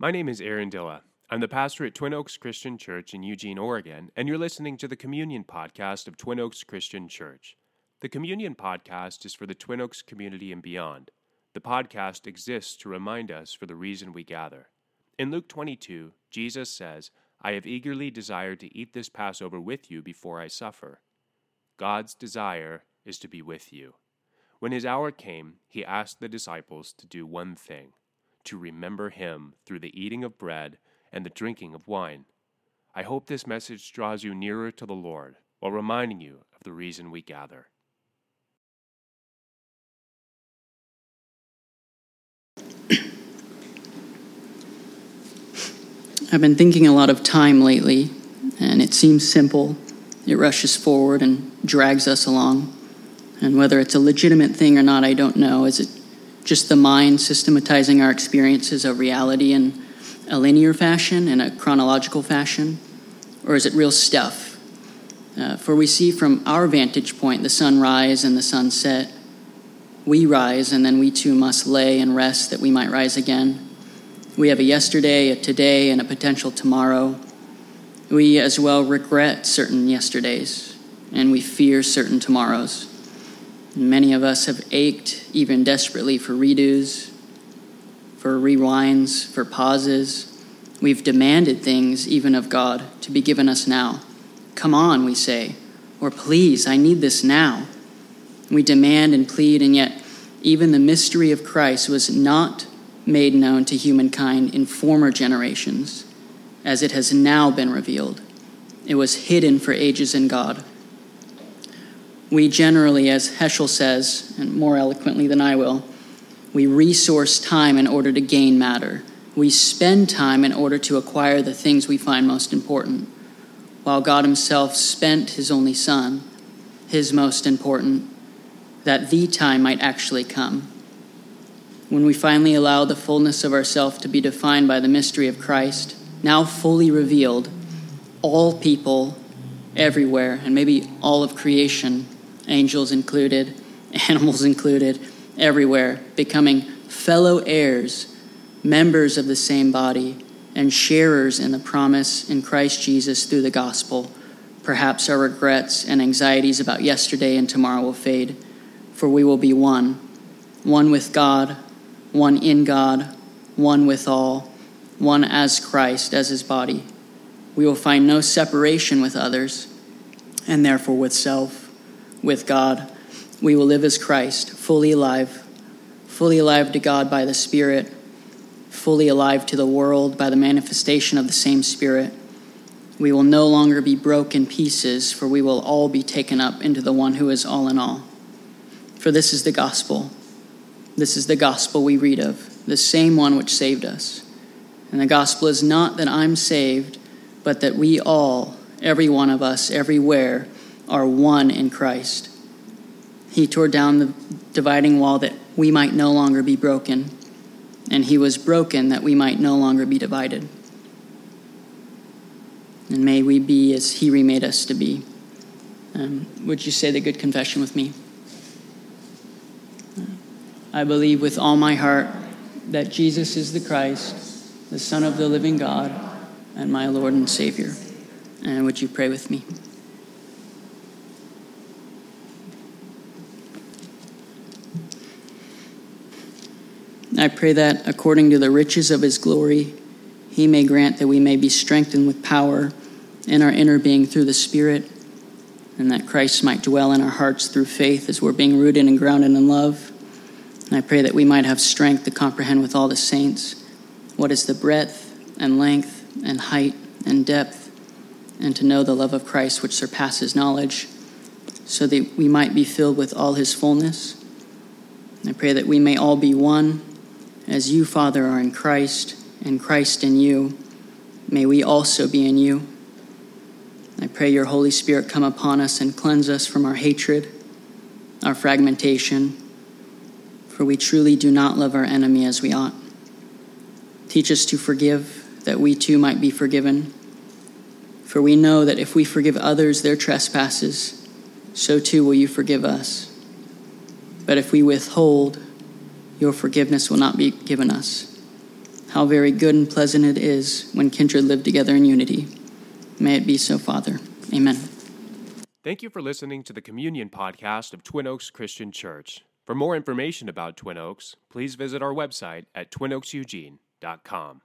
My name is Aaron Dilla. I'm the pastor at Twin Oaks Christian Church in Eugene, Oregon, and you're listening to the Communion Podcast of Twin Oaks Christian Church. The Communion Podcast is for the Twin Oaks community and beyond. The podcast exists to remind us for the reason we gather. In Luke 22, Jesus says, I have eagerly desired to eat this Passover with you before I suffer. God's desire is to be with you. When his hour came, he asked the disciples to do one thing to remember him through the eating of bread and the drinking of wine. I hope this message draws you nearer to the Lord while reminding you of the reason we gather. I've been thinking a lot of time lately, and it seems simple. It rushes forward and drags us along. And whether it's a legitimate thing or not, I don't know. Is it just the mind systematizing our experiences of reality in a linear fashion, in a chronological fashion? Or is it real stuff? Uh, for we see from our vantage point the sun rise and the sun set. We rise, and then we too must lay and rest that we might rise again. We have a yesterday, a today, and a potential tomorrow. We as well regret certain yesterdays, and we fear certain tomorrows. Many of us have ached even desperately for redos, for rewinds, for pauses. We've demanded things, even of God, to be given us now. Come on, we say, or please, I need this now. We demand and plead, and yet, even the mystery of Christ was not made known to humankind in former generations, as it has now been revealed. It was hidden for ages in God we generally, as Heschel says, and more eloquently than I will, we resource time in order to gain matter. We spend time in order to acquire the things we find most important, while God Himself spent His only Son, His most important, that the time might actually come. When we finally allow the fullness of ourself to be defined by the mystery of Christ, now fully revealed, all people everywhere, and maybe all of creation angels included, animals included, everywhere, becoming fellow heirs, members of the same body, and sharers in the promise in Christ Jesus through the gospel. Perhaps our regrets and anxieties about yesterday and tomorrow will fade, for we will be one one with God, one in God, one with all, one as Christ, as his body. We will find no separation with others, and therefore with self with God, we will live as Christ, fully alive, fully alive to God by the Spirit, fully alive to the world by the manifestation of the same Spirit. We will no longer be broken pieces, for we will all be taken up into the one who is all in all. For this is the gospel. This is the gospel we read of, the same one which saved us. And the gospel is not that I'm saved, but that we all, every one of us, everywhere, are one in Christ. He tore down the dividing wall that we might no longer be broken, and he was broken that we might no longer be divided. And may we be as he remade us to be. Um, would you say the good confession with me? I believe with all my heart that Jesus is the Christ, the Son of the living God, and my Lord and Savior. And would you pray with me? I pray that, according to the riches of his glory, he may grant that we may be strengthened with power in our inner being through the Spirit, and that Christ might dwell in our hearts through faith as we're being rooted and grounded in love. And I pray that we might have strength to comprehend with all the saints what is the breadth and length and height and depth, and to know the love of Christ which surpasses knowledge, so that we might be filled with all his fullness. I pray that we may all be one as you, Father, are in Christ, and Christ in you, may we also be in you. I pray your Holy Spirit come upon us and cleanse us from our hatred, our fragmentation, for we truly do not love our enemy as we ought. Teach us to forgive, that we too might be forgiven. For we know that if we forgive others their trespasses, so too will you forgive us. But if we withhold, your forgiveness will not be given us. how very good and pleasant it is when kindred live together in unity. May it be so, Father. Amen. Thank you for listening to the Communion podcast of Twin Oaks Christian Church. For more information about Twin Oaks, please visit our website at twinoakseugene.com.